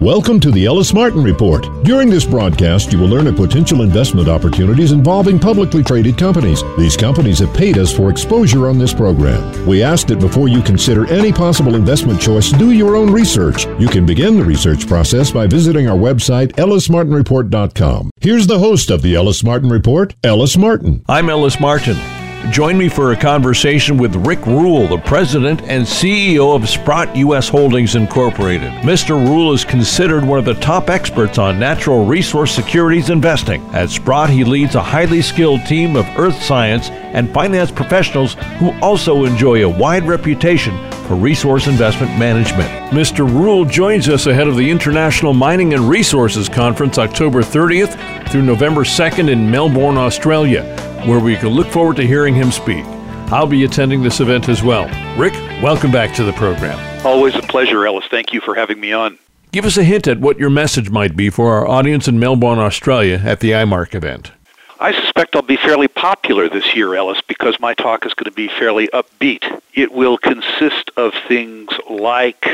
Welcome to the Ellis Martin Report. During this broadcast, you will learn of potential investment opportunities involving publicly traded companies. These companies have paid us for exposure on this program. We ask that before you consider any possible investment choice, do your own research. You can begin the research process by visiting our website, ellismartinreport.com. Here's the host of the Ellis Martin Report, Ellis Martin. I'm Ellis Martin. Join me for a conversation with Rick Rule, the president and CEO of Sprott U.S. Holdings Incorporated. Mr. Rule is considered one of the top experts on natural resource securities investing. At Sprott, he leads a highly skilled team of earth science and finance professionals who also enjoy a wide reputation for resource investment management. Mr. Rule joins us ahead of the International Mining and Resources Conference October 30th through November 2nd in Melbourne, Australia where we can look forward to hearing him speak. I'll be attending this event as well. Rick, welcome back to the program. Always a pleasure, Ellis. Thank you for having me on. Give us a hint at what your message might be for our audience in Melbourne, Australia at the IMARC event. I suspect I'll be fairly popular this year, Ellis, because my talk is going to be fairly upbeat. It will consist of things like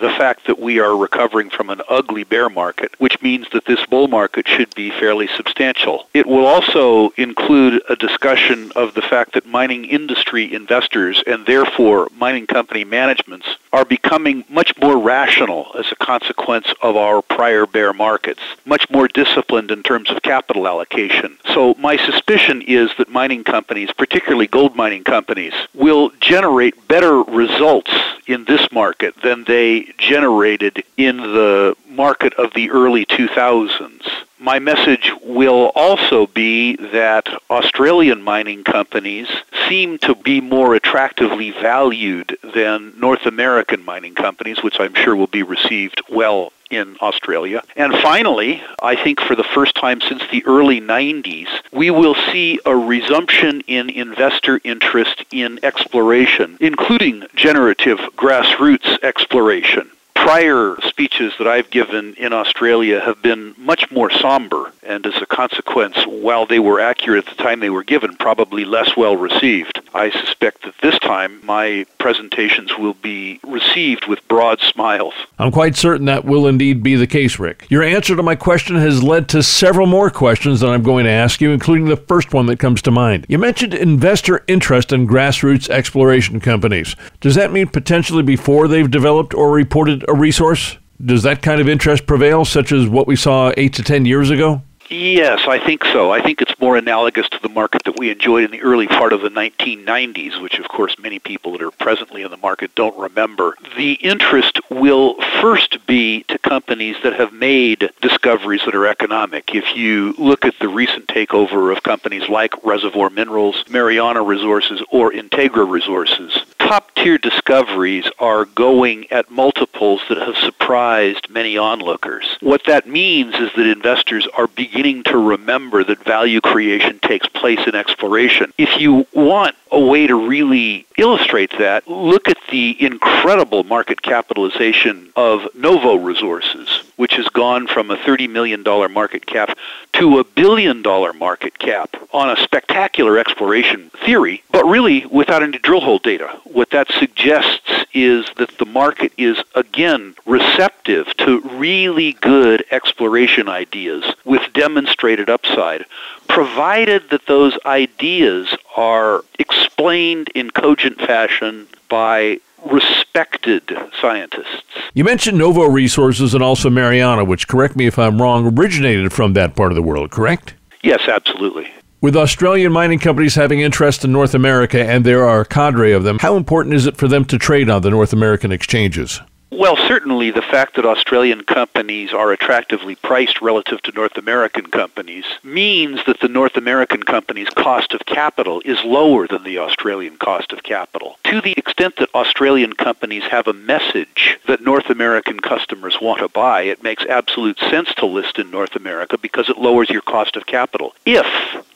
the fact that we are recovering from an ugly bear market, which means that this bull market should be fairly substantial. It will also include a discussion of the fact that mining industry investors and therefore mining company managements are becoming much more rational as a consequence of our prior bear markets, much more disciplined in terms of capital allocation. So my suspicion is that mining companies, particularly gold mining companies, will generate better results in this market than they generated in the market of the early 2000s. My message will also be that Australian mining companies seem to be more attractively valued than North American mining companies, which I'm sure will be received well in Australia. And finally, I think for the first time since the early 90s, we will see a resumption in investor interest in exploration, including generative grassroots exploration prior speeches that I've given in Australia have been much more somber, and as a consequence, while they were accurate at the time they were given, probably less well received. I suspect that this time my presentations will be received with broad smiles. I'm quite certain that will indeed be the case, Rick. Your answer to my question has led to several more questions that I'm going to ask you, including the first one that comes to mind. You mentioned investor interest in grassroots exploration companies. Does that mean potentially before they've developed or reported a resource? Does that kind of interest prevail, such as what we saw eight to ten years ago? Yes, I think so. I think it's more analogous to the market that we enjoyed in the early part of the 1990s, which of course many people that are presently in the market don't remember. The interest will first be to companies that have made discoveries that are economic. If you look at the recent takeover of companies like Reservoir Minerals, Mariana Resources, or Integra Resources, top tier discoveries are going at multiples that have surprised many onlookers. What that means is that investors are beginning beginning to remember that value creation takes place in exploration. If you want a way to really illustrate that, look at the incredible market capitalization of Novo Resources, which has gone from a $30 million market cap to a billion dollar market cap on a spectacular exploration theory, but really without any drill hole data. What that suggests is that the market is again receptive to really good exploration ideas with demonstrated upside, provided that those ideas are explained in cogent fashion by respected scientists. You mentioned Novo Resources and also Mariana, which, correct me if I'm wrong, originated from that part of the world, correct? Yes, absolutely. With Australian mining companies having interest in North America, and there are a cadre of them, how important is it for them to trade on the North American exchanges? Well, certainly the fact that Australian companies are attractively priced relative to North American companies means that the North American company's cost of capital is lower than the Australian cost of capital. To the extent that Australian companies have a message that North American customers want to buy, it makes absolute sense to list in North America because it lowers your cost of capital. If,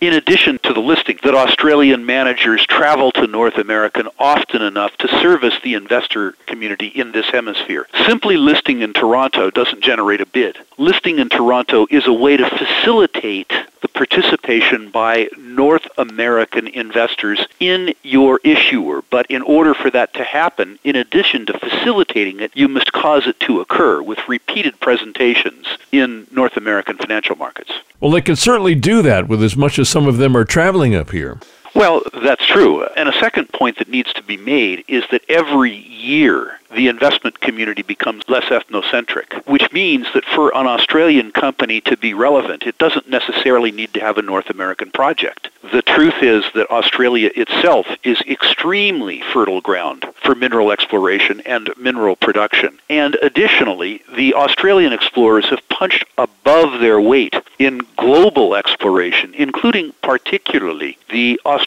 in addition to the listing, that Australian managers travel to North America often enough to service the investor community in this hemisphere, hemisphere. Simply listing in Toronto doesn't generate a bid. Listing in Toronto is a way to facilitate the participation by North American investors in your issuer. But in order for that to happen, in addition to facilitating it, you must cause it to occur with repeated presentations in North American financial markets. Well, they can certainly do that with as much as some of them are traveling up here. Well, that's true. And a second point that needs to be made is that every year the investment community becomes less ethnocentric, which means that for an Australian company to be relevant, it doesn't necessarily need to have a North American project. The truth is that Australia itself is extremely fertile ground for mineral exploration and mineral production. And additionally, the Australian explorers have punched above their weight in global exploration, including particularly the Australian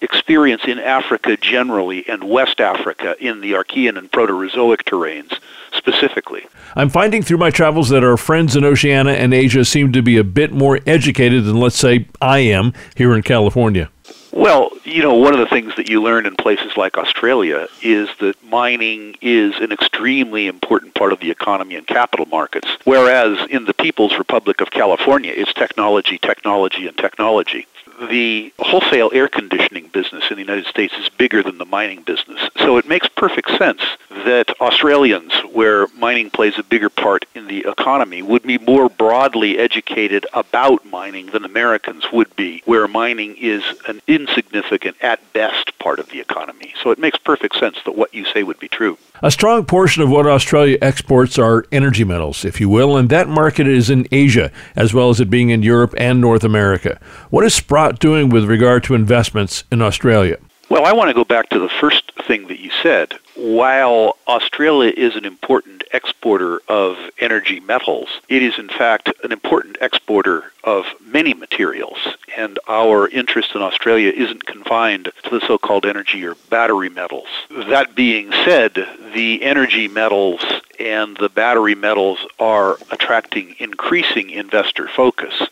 experience in Africa generally and West Africa in the Archean and Proterozoic terrains specifically. I'm finding through my travels that our friends in Oceania and Asia seem to be a bit more educated than, let's say, I am here in California. Well, you know, one of the things that you learn in places like Australia is that mining is an extremely important part of the economy and capital markets, whereas in the People's Republic of California, it's technology, technology, and technology the wholesale air conditioning business in the United States is bigger than the mining business. So it makes perfect sense that Australians, where mining plays a bigger part in the economy, would be more broadly educated about mining than Americans would be, where mining is an insignificant, at best, part of the economy. So it makes perfect sense that what you say would be true. A strong portion of what Australia exports are energy metals, if you will, and that market is in Asia, as well as it being in Europe and North America. What is Sprott doing with regard to investments in Australia? Well, I want to go back to the first thing that you said. While Australia is an important exporter of energy metals, it is in fact an important exporter of many materials. And our interest in Australia isn't confined to the so-called energy or battery metals. That being said, the energy metals and the battery metals are attracting increasing investor focus.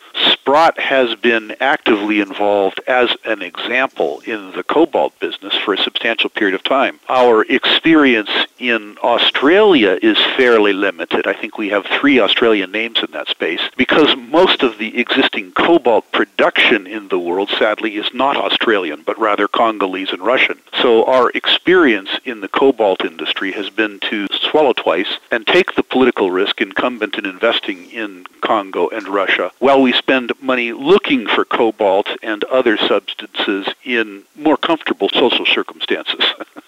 Sprott has been actively involved as an example in the cobalt business for a substantial period of time. Our experience in Australia is fairly limited. I think we have three Australian names in that space because most of the existing cobalt production in the world, sadly, is not Australian, but rather Congolese and Russian. So our experience in the cobalt industry has been to swallow twice and take the political risk incumbent in investing in Congo and Russia while we spend money looking for cobalt and other substances in more comfortable social circumstances,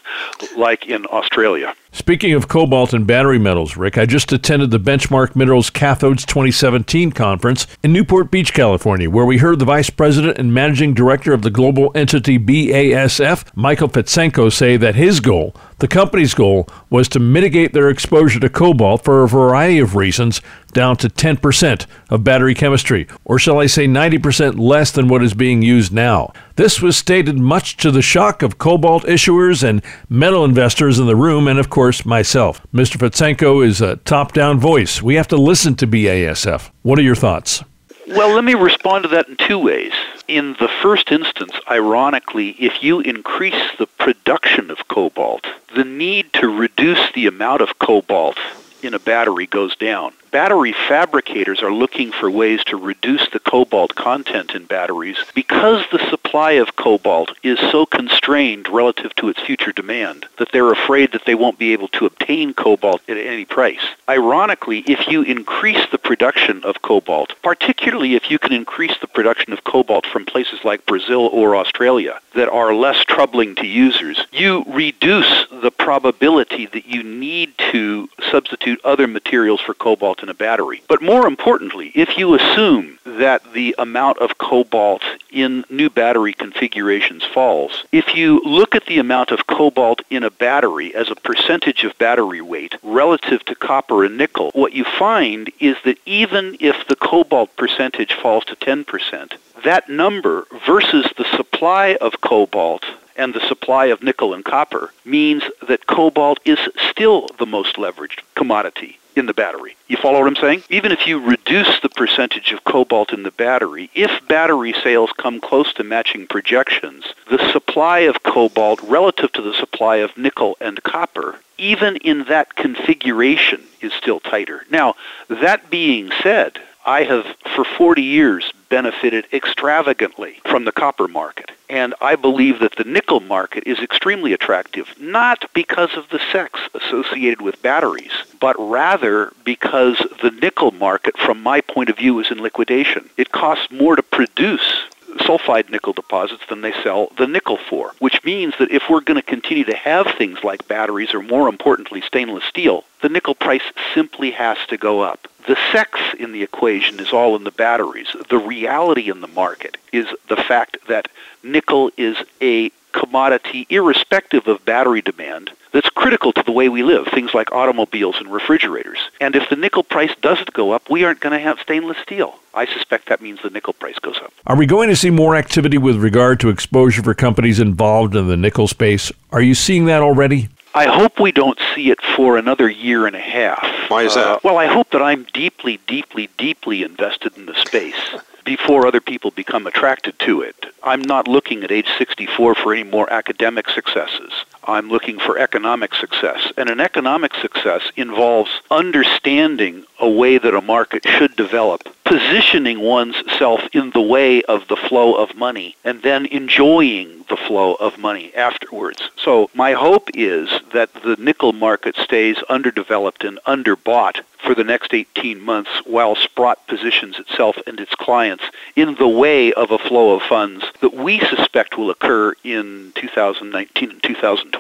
like in Australia. Speaking of cobalt and battery metals, Rick, I just attended the Benchmark Minerals Cathodes 2017 conference in Newport Beach, California, where we heard the Vice President and Managing Director of the global entity BASF, Michael Fetcenko, say that his goal, the company's goal, was to mitigate their exposure to cobalt for a variety of reasons down to 10% of battery chemistry, or shall I say 90% less than what is being used now. This was stated much to the shock of cobalt issuers and metal investors in the room, and of course myself. Mr. Fetcenko is a top down voice. We have to listen to BASF. What are your thoughts? Well, let me respond to that in two ways. In the first instance, ironically, if you increase the production of cobalt, the need to reduce the amount of cobalt in a battery goes down battery fabricators are looking for ways to reduce the cobalt content in batteries because the supply of cobalt is so constrained relative to its future demand that they're afraid that they won't be able to obtain cobalt at any price. Ironically, if you increase the production of cobalt, particularly if you can increase the production of cobalt from places like Brazil or Australia that are less troubling to users, you reduce the probability that you need to substitute other materials for cobalt in a battery. But more importantly, if you assume that the amount of cobalt in new battery configurations falls, if you look at the amount of cobalt in a battery as a percentage of battery weight relative to copper and nickel, what you find is that even if the cobalt percentage falls to 10%, that number versus the supply of cobalt and the supply of nickel and copper means that cobalt is still the most leveraged commodity in the battery. You follow what I'm saying? Even if you reduce the percentage of cobalt in the battery, if battery sales come close to matching projections, the supply of cobalt relative to the supply of nickel and copper, even in that configuration, is still tighter. Now, that being said, I have for 40 years benefited extravagantly from the copper market. And I believe that the nickel market is extremely attractive, not because of the sex associated with batteries, but rather because the nickel market, from my point of view, is in liquidation. It costs more to produce sulfide nickel deposits than they sell the nickel for, which means that if we're going to continue to have things like batteries or more importantly stainless steel, the nickel price simply has to go up. The sex in the equation is all in the batteries. The reality in the market is the fact that nickel is a commodity irrespective of battery demand that's critical to the way we live, things like automobiles and refrigerators. And if the nickel price doesn't go up, we aren't going to have stainless steel. I suspect that means the nickel price goes up. Are we going to see more activity with regard to exposure for companies involved in the nickel space? Are you seeing that already? I hope we don't see it for another year and a half. Why is that? Uh, well, I hope that I'm deeply, deeply, deeply invested in the space before other people become attracted to it. I'm not looking at age 64 for any more academic successes. I'm looking for economic success. And an economic success involves understanding a way that a market should develop, positioning one's self in the way of the flow of money, and then enjoying the flow of money afterwards. So my hope is that the nickel market stays underdeveloped and underbought for the next 18 months while Sprott positions itself and its clients in the way of a flow of funds that we suspect will occur in 2019 and 2020.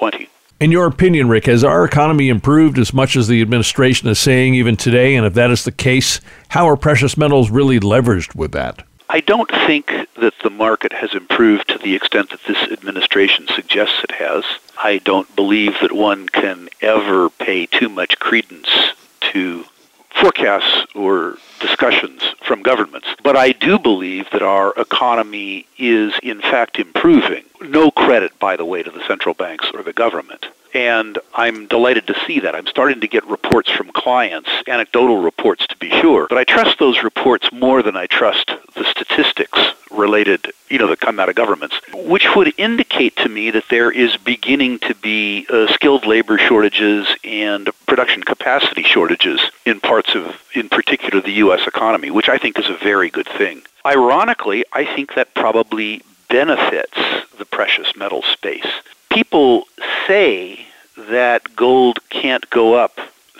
In your opinion, Rick, has our economy improved as much as the administration is saying even today? And if that is the case, how are precious metals really leveraged with that? I don't think that the market has improved to the extent that this administration suggests it has. I don't believe that one can ever pay too much credence to forecasts or discussions from governments. But I do believe that our economy is in fact improving. No credit, by the way, to the central banks or the government. And I'm delighted to see that. I'm starting to get reports from clients, anecdotal reports to be sure, but I trust those reports more than I trust the statistics related, you know, that come out of governments, which would indicate to me that there is beginning to be uh, skilled labor shortages and production capacity shortages in parts of, in particular, the U.S. economy, which I think is a very good thing. Ironically, I think that probably benefits the precious metal space. People say that gold can't go up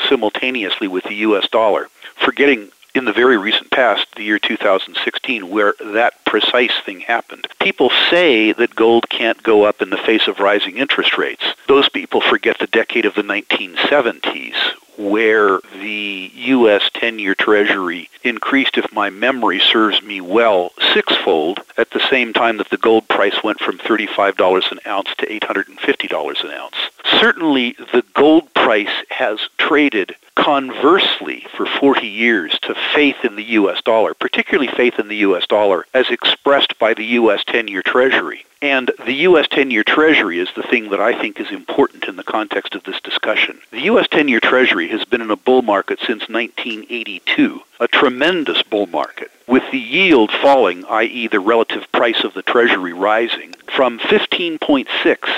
simultaneously with the U.S. dollar, forgetting in the very recent past, the year 2016, where that precise thing happened. People say that gold can't go up in the face of rising interest rates. Those people forget the decade of the 1970s, where the U.S. 10 year Treasury increased, if my memory serves me well, sixfold at the same time that the gold price went from $35 an ounce to $850 an ounce. Certainly, the gold price has traded conversely for 40 years to faith in the U.S. dollar, particularly faith in the U.S. dollar as expressed by the U.S. 10 year Treasury. And the U.S. 10 year Treasury is the thing that I think is important in the context of this discussion. The U.S. 10 year Treasury has been in a bull market since 1982, a tremendous bull market, with the yield falling, i.e., the relative price of the Treasury rising, from 15.6,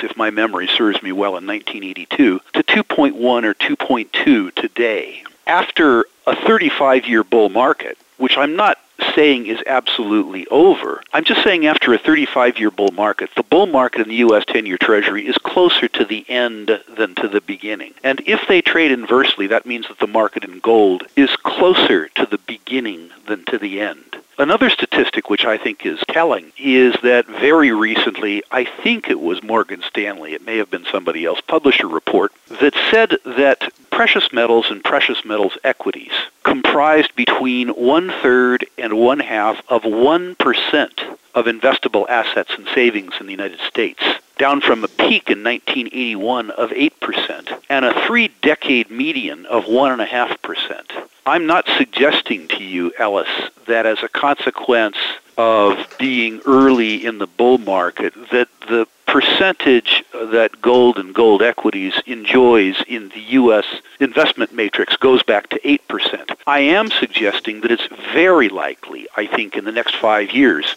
if my memory serves me well, in 1982, to 2.1 or 2.2 today. After a 35 year bull market, which I'm not saying is absolutely over. I'm just saying after a 35 year bull market, the bull market in the U.S. 10 year Treasury is closer to the end than to the beginning. And if they trade inversely, that means that the market in gold is closer to the beginning than to the end. Another statistic which I think is telling is that very recently, I think it was Morgan Stanley, it may have been somebody else, published a report that said that precious metals and precious metals equities comprised between one third and one half of 1% of investable assets and savings in the United States, down from a peak in 1981 of 8% and a three decade median of 1.5%. I'm not suggesting to you, Ellis, that as a consequence of being early in the bull market, that the percentage that gold and gold equities enjoys in the U.S. investment matrix goes back to 8%. I am suggesting that it's very likely, I think, in the next five years,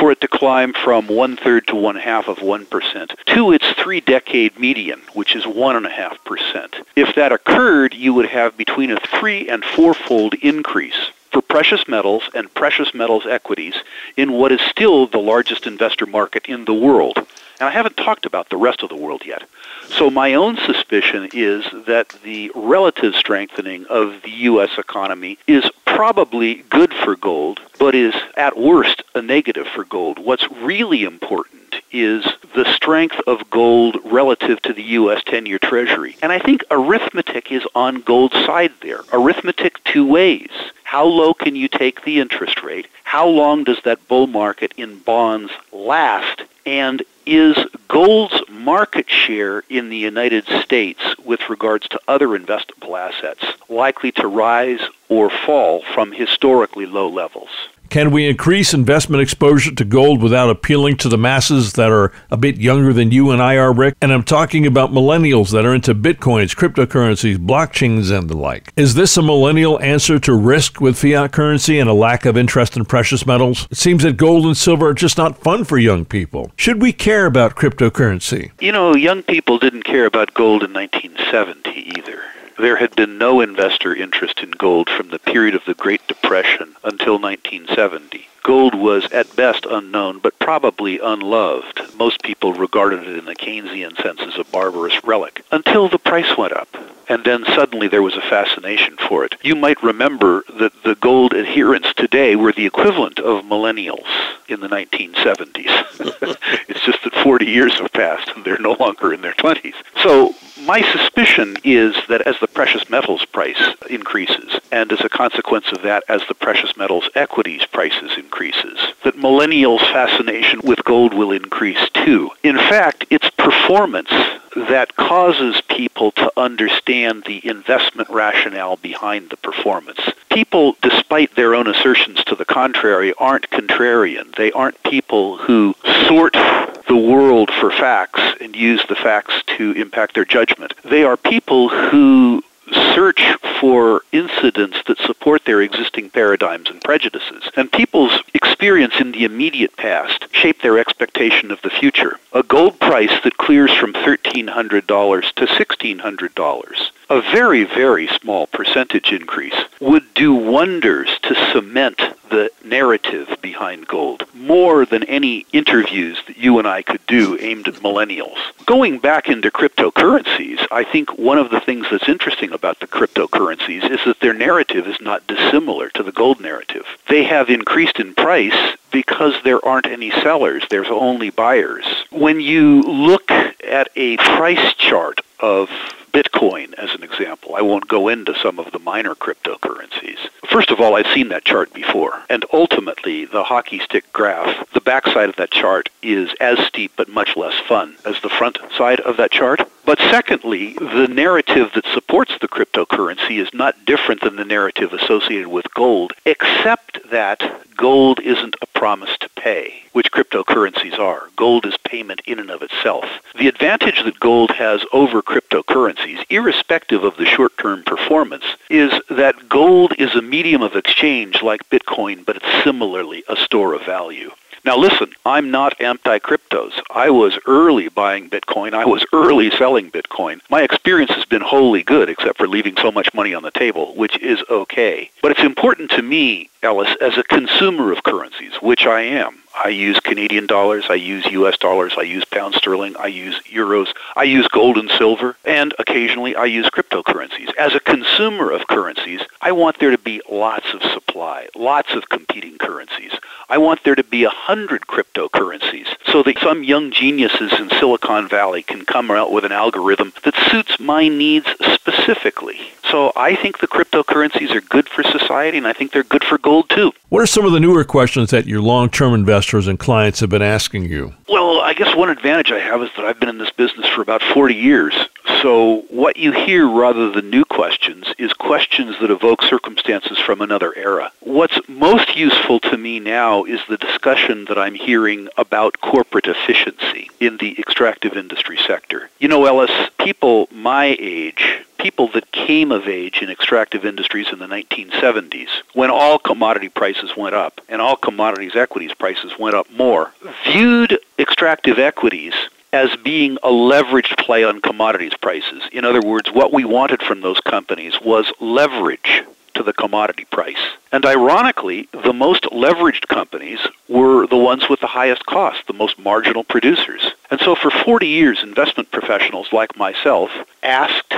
for it to climb from one third to one half of 1% to its three decade median, which is 1.5%. If that occurred, you would have between a three and fourfold increase for precious metals and precious metals equities in what is still the largest investor market in the world. And I haven't talked about the rest of the world yet. So my own suspicion is that the relative strengthening of the U.S. economy is probably good for gold, but is at worst a negative for gold. What's really important is the strength of gold relative to the U.S. 10-year Treasury. And I think arithmetic is on gold's side there. Arithmetic two ways. How low can you take the interest rate? How long does that bull market in bonds last? And is gold's market share in the United States with regards to other investable assets likely to rise or fall from historically low levels? Can we increase investment exposure to gold without appealing to the masses that are a bit younger than you and I are, Rick? And I'm talking about millennials that are into bitcoins, cryptocurrencies, blockchains, and the like. Is this a millennial answer to risk with fiat currency and a lack of interest in precious metals? It seems that gold and silver are just not fun for young people. Should we care about cryptocurrency? You know, young people didn't care about gold in 1970 either. There had been no investor interest in gold from the period of the Great Depression until 1970. Gold was at best unknown, but probably unloved. Most people regarded it in the Keynesian sense as a barbarous relic until the price went up. And then suddenly there was a fascination for it. You might remember that the gold adherents today were the equivalent of millennials in the 1970s. it's just that 40 years have passed and they're no longer in their 20s. So my suspicion is that as the precious metals price increases, and as a consequence of that, as the precious metals equities prices increases, that millennials' fascination with gold will increase too. In fact, its performance that causes people to understand the investment rationale behind the performance. People, despite their own assertions to the contrary, aren't contrarian. They aren't people who sort the world for facts and use the facts to impact their judgment. They are people who search for incidents that support their existing paradigms and prejudices. And people's experience in the immediate past shape their expectation of the future. A gold price that clears from $1,300 to $1,600 a very, very small percentage increase would do wonders to cement narrative behind gold more than any interviews that you and I could do aimed at millennials. Going back into cryptocurrencies, I think one of the things that's interesting about the cryptocurrencies is that their narrative is not dissimilar to the gold narrative. They have increased in price because there aren't any sellers, there's only buyers. When you look at a price chart of Bitcoin, as an example. I won't go into some of the minor cryptocurrencies. First of all, I've seen that chart before, and ultimately, the hockey stick graph, the backside of that chart is as steep but much less fun as the front side of that chart. But secondly, the narrative that supports the cryptocurrency is not different than the narrative associated with gold, except that gold isn't a promise to pay, which cryptocurrencies are. Gold is payment in and of itself. The advantage that gold has over cryptocurrencies, irrespective of the short-term performance, is that gold is a medium of exchange like Bitcoin, but it's similarly a store of value. Now listen, I'm not anti-cryptos. I was early buying Bitcoin. I was early selling Bitcoin. My experience has been wholly good except for leaving so much money on the table, which is okay. But it's important to me, Ellis, as a consumer of currencies, which I am. I use Canadian dollars, I use US dollars, I use pound sterling, I use euros, I use gold and silver, and occasionally I use cryptocurrencies. As a consumer of currencies, I want there to be lots of supply, lots of competing currencies. I want there to be a hundred cryptocurrencies so that some young geniuses in Silicon Valley can come out with an algorithm that suits my needs specifically. So I think the cryptocurrencies are good for society, and I think they're good for gold too. What What are some of the newer questions that your long term investors and clients have been asking you? Well, I guess one advantage I have is that I've been in this business for about 40 years. So, what you hear rather than new questions is questions that evoke circumstances from another era. What's most useful to me now is the discussion that I'm hearing about corporate efficiency in the extractive industry sector. You know, Ellis, people my age people that came of age in extractive industries in the 1970s, when all commodity prices went up and all commodities equities prices went up more, viewed extractive equities as being a leveraged play on commodities prices. In other words, what we wanted from those companies was leverage to the commodity price. And ironically, the most leveraged companies were the ones with the highest cost, the most marginal producers. And so for 40 years, investment professionals like myself asked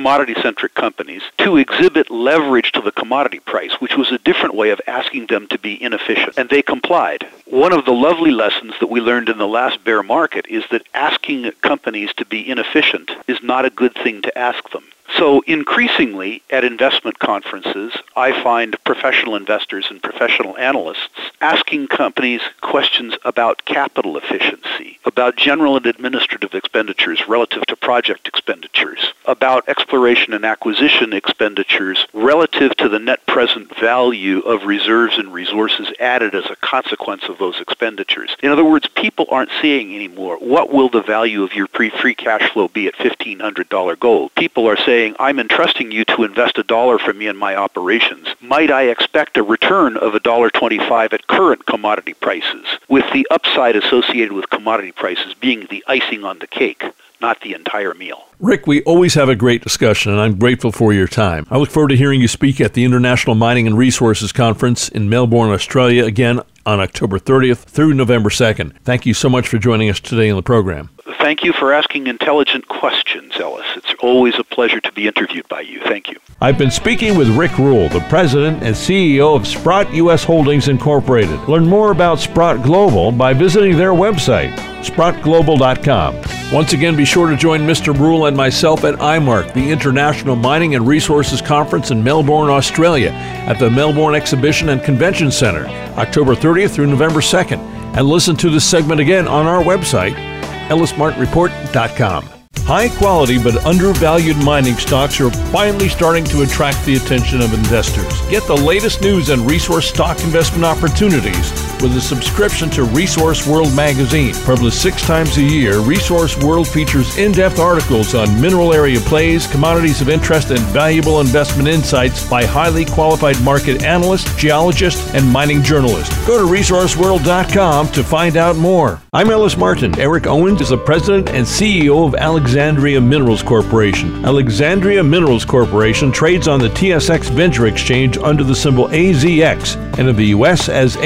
commodity centric companies to exhibit leverage to the commodity price, which was a different way of asking them to be inefficient. And they complied. One of the lovely lessons that we learned in the last bear market is that asking companies to be inefficient is not a good thing to ask them. So increasingly at investment conferences, I find professional investors and professional analysts asking companies questions about capital efficiency, about general and administrative expenditures relative to project expenditures, about exploration and acquisition expenditures relative to the net present value of reserves and resources added as a consequence of those expenditures. In other words, people aren't saying anymore, what will the value of your pre free cash flow be at $1,500 gold? People are saying, saying, I'm entrusting you to invest a dollar for me in my operations. Might I expect a return of a dollar twenty-five at current commodity prices, with the upside associated with commodity prices being the icing on the cake? not the entire meal. Rick, we always have a great discussion, and I'm grateful for your time. I look forward to hearing you speak at the International Mining and Resources Conference in Melbourne, Australia, again on October 30th through November 2nd. Thank you so much for joining us today on the program. Thank you for asking intelligent questions, Ellis. It's always a pleasure to be interviewed by you. Thank you. I've been speaking with Rick Rule, the president and CEO of Sprott U.S. Holdings Incorporated. Learn more about Sprott Global by visiting their website, sprottglobal.com. Once again, be sure to join Mr. Rule and myself at IMARC, the International Mining and Resources Conference in Melbourne, Australia, at the Melbourne Exhibition and Convention Center, October 30th through November 2nd. And listen to this segment again on our website, ellismartinreport.com. High quality but undervalued mining stocks are finally starting to attract the attention of investors. Get the latest news and resource stock investment opportunities with a subscription to Resource World magazine. Published six times a year, Resource World features in depth articles on mineral area plays, commodities of interest, and valuable investment insights by highly qualified market analysts, geologists, and mining journalists. Go to resourceworld.com to find out more. I'm Ellis Martin. Eric Owens is the president and CEO of Alexandria Minerals Corporation. Alexandria Minerals Corporation trades on the TSX Venture Exchange under the symbol AZX and in the U.S. as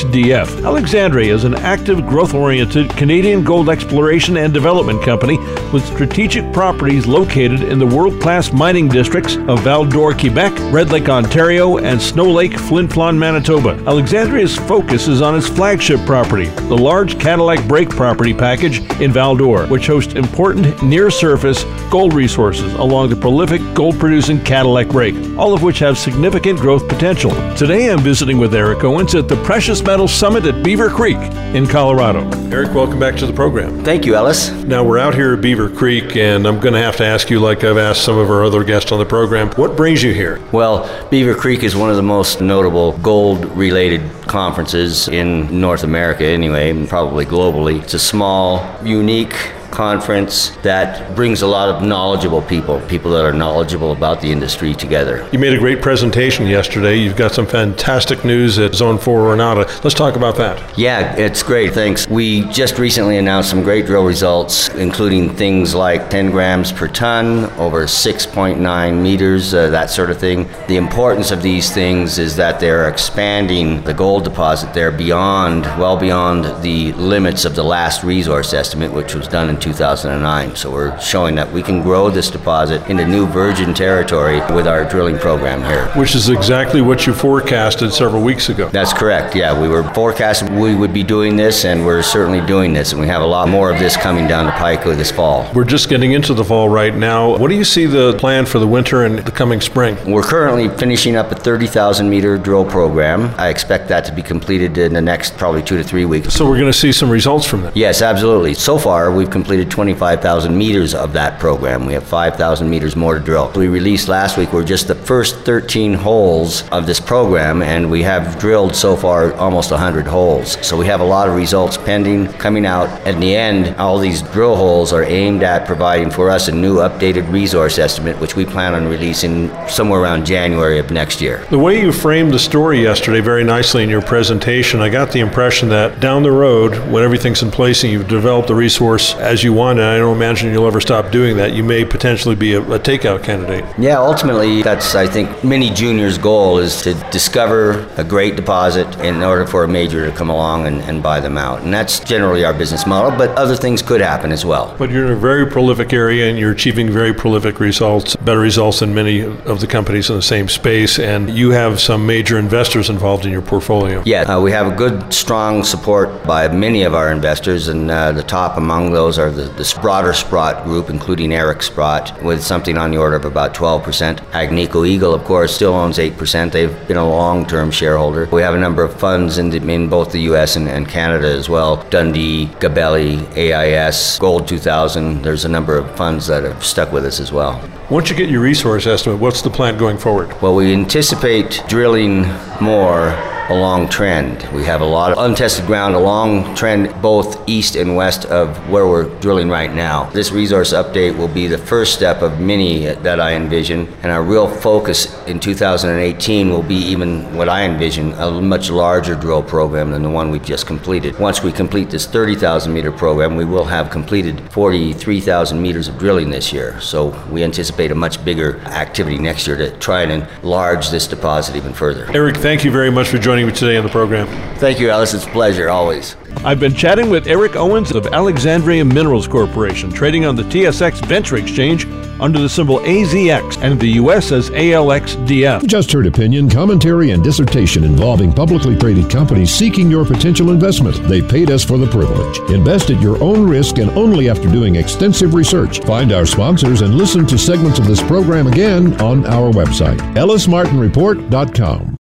ALXDF. Alexandria is an active, growth oriented Canadian gold exploration and development company with strategic properties located in the world class mining districts of Val d'Or, Quebec, Red Lake, Ontario, and Snow Lake, Flin Flon, Manitoba. Alexandria's focus is on its flagship property, the large Cadillac Break property package in Val d'Or, which hosts important near surface gold resources along the prolific gold producing Cadillac Break, all of which have significant growth potential. Today I'm visiting with Eric Owens at the Precious Metals Summit at Beaver Creek in Colorado. Eric, welcome back to the program. Thank you, Ellis. Now we're out here at Beaver Creek, and I'm going to have to ask you, like I've asked some of our other guests on the program, what brings you here? Well, Beaver Creek is one of the most notable gold related conferences in North America, anyway, and probably globally. It's a small, unique, conference that brings a lot of knowledgeable people, people that are knowledgeable about the industry together. You made a great presentation yesterday. You've got some fantastic news at Zone 4 Orenada. Let's talk about that. Yeah, it's great. Thanks. We just recently announced some great drill results, including things like 10 grams per ton, over 6.9 meters, uh, that sort of thing. The importance of these things is that they're expanding the gold deposit there beyond, well beyond the limits of the last resource estimate, which was done in 2009. So we're showing that we can grow this deposit into new virgin territory with our drilling program here. Which is exactly what you forecasted several weeks ago. That's correct. Yeah, we were forecasting we would be doing this, and we're certainly doing this. And we have a lot more of this coming down the pike this fall. We're just getting into the fall right now. What do you see the plan for the winter and the coming spring? We're currently finishing up a 30,000 meter drill program. I expect that to be completed in the next probably two to three weeks. So we're going to see some results from that? Yes, absolutely. So far, we've completed 25,000 meters of that program. We have 5,000 meters more to drill. We released last week, we're just the first 13 holes of this program, and we have drilled so far almost 100 holes. So we have a lot of results pending coming out. At the end, all these drill holes are aimed at providing for us a new updated resource estimate, which we plan on releasing somewhere around January of next year. The way you framed the story yesterday very nicely in your presentation, I got the impression that down the road, when everything's in place and you've developed the resource as you want, and I don't imagine you'll ever stop doing that, you may potentially be a, a takeout candidate. Yeah, ultimately, that's, I think, many juniors' goal is to discover a great deposit in order for a major to come along and, and buy them out. And that's generally our business model, but other things could happen as well. But you're in a very prolific area and you're achieving very prolific results, better results than many of the companies in the same space, and you have some major investors involved in your portfolio. Yeah, uh, we have a good, strong support by many of our investors, and uh, the top among those are the, the Sprotter Sprott Group, including Eric Sprott, with something on the order of about 12%. Agnico Eagle, of course, still owns 8%. They've been a long term shareholder. We have a number of funds in, the, in both the U.S. And, and Canada as well Dundee, Gabelli, AIS, Gold 2000. There's a number of funds that have stuck with us as well. Once you get your resource estimate, what's the plan going forward? Well, we anticipate drilling more a long trend. We have a lot of untested ground, a long trend both east and west of where we're drilling right now. This resource update will be the first step of many that I envision, and our real focus in 2018 will be even what I envision a much larger drill program than the one we've just completed. Once we complete this 30,000 meter program, we will have completed 43,000 meters of drilling this year. So we anticipate a much bigger activity next year to try and enlarge this deposit even further. Eric, thank you very much for joining me today on the program. Thank you, Ellis. It's a pleasure, always. I've been chatting with Eric Owens of Alexandria Minerals Corporation, trading on the TSX Venture Exchange under the symbol AZX and the U.S. as ALXDF. Just heard opinion, commentary, and dissertation involving publicly traded companies seeking your potential investment. They paid us for the privilege. Invest at your own risk and only after doing extensive research. Find our sponsors and listen to segments of this program again on our website, ellismartinreport.com.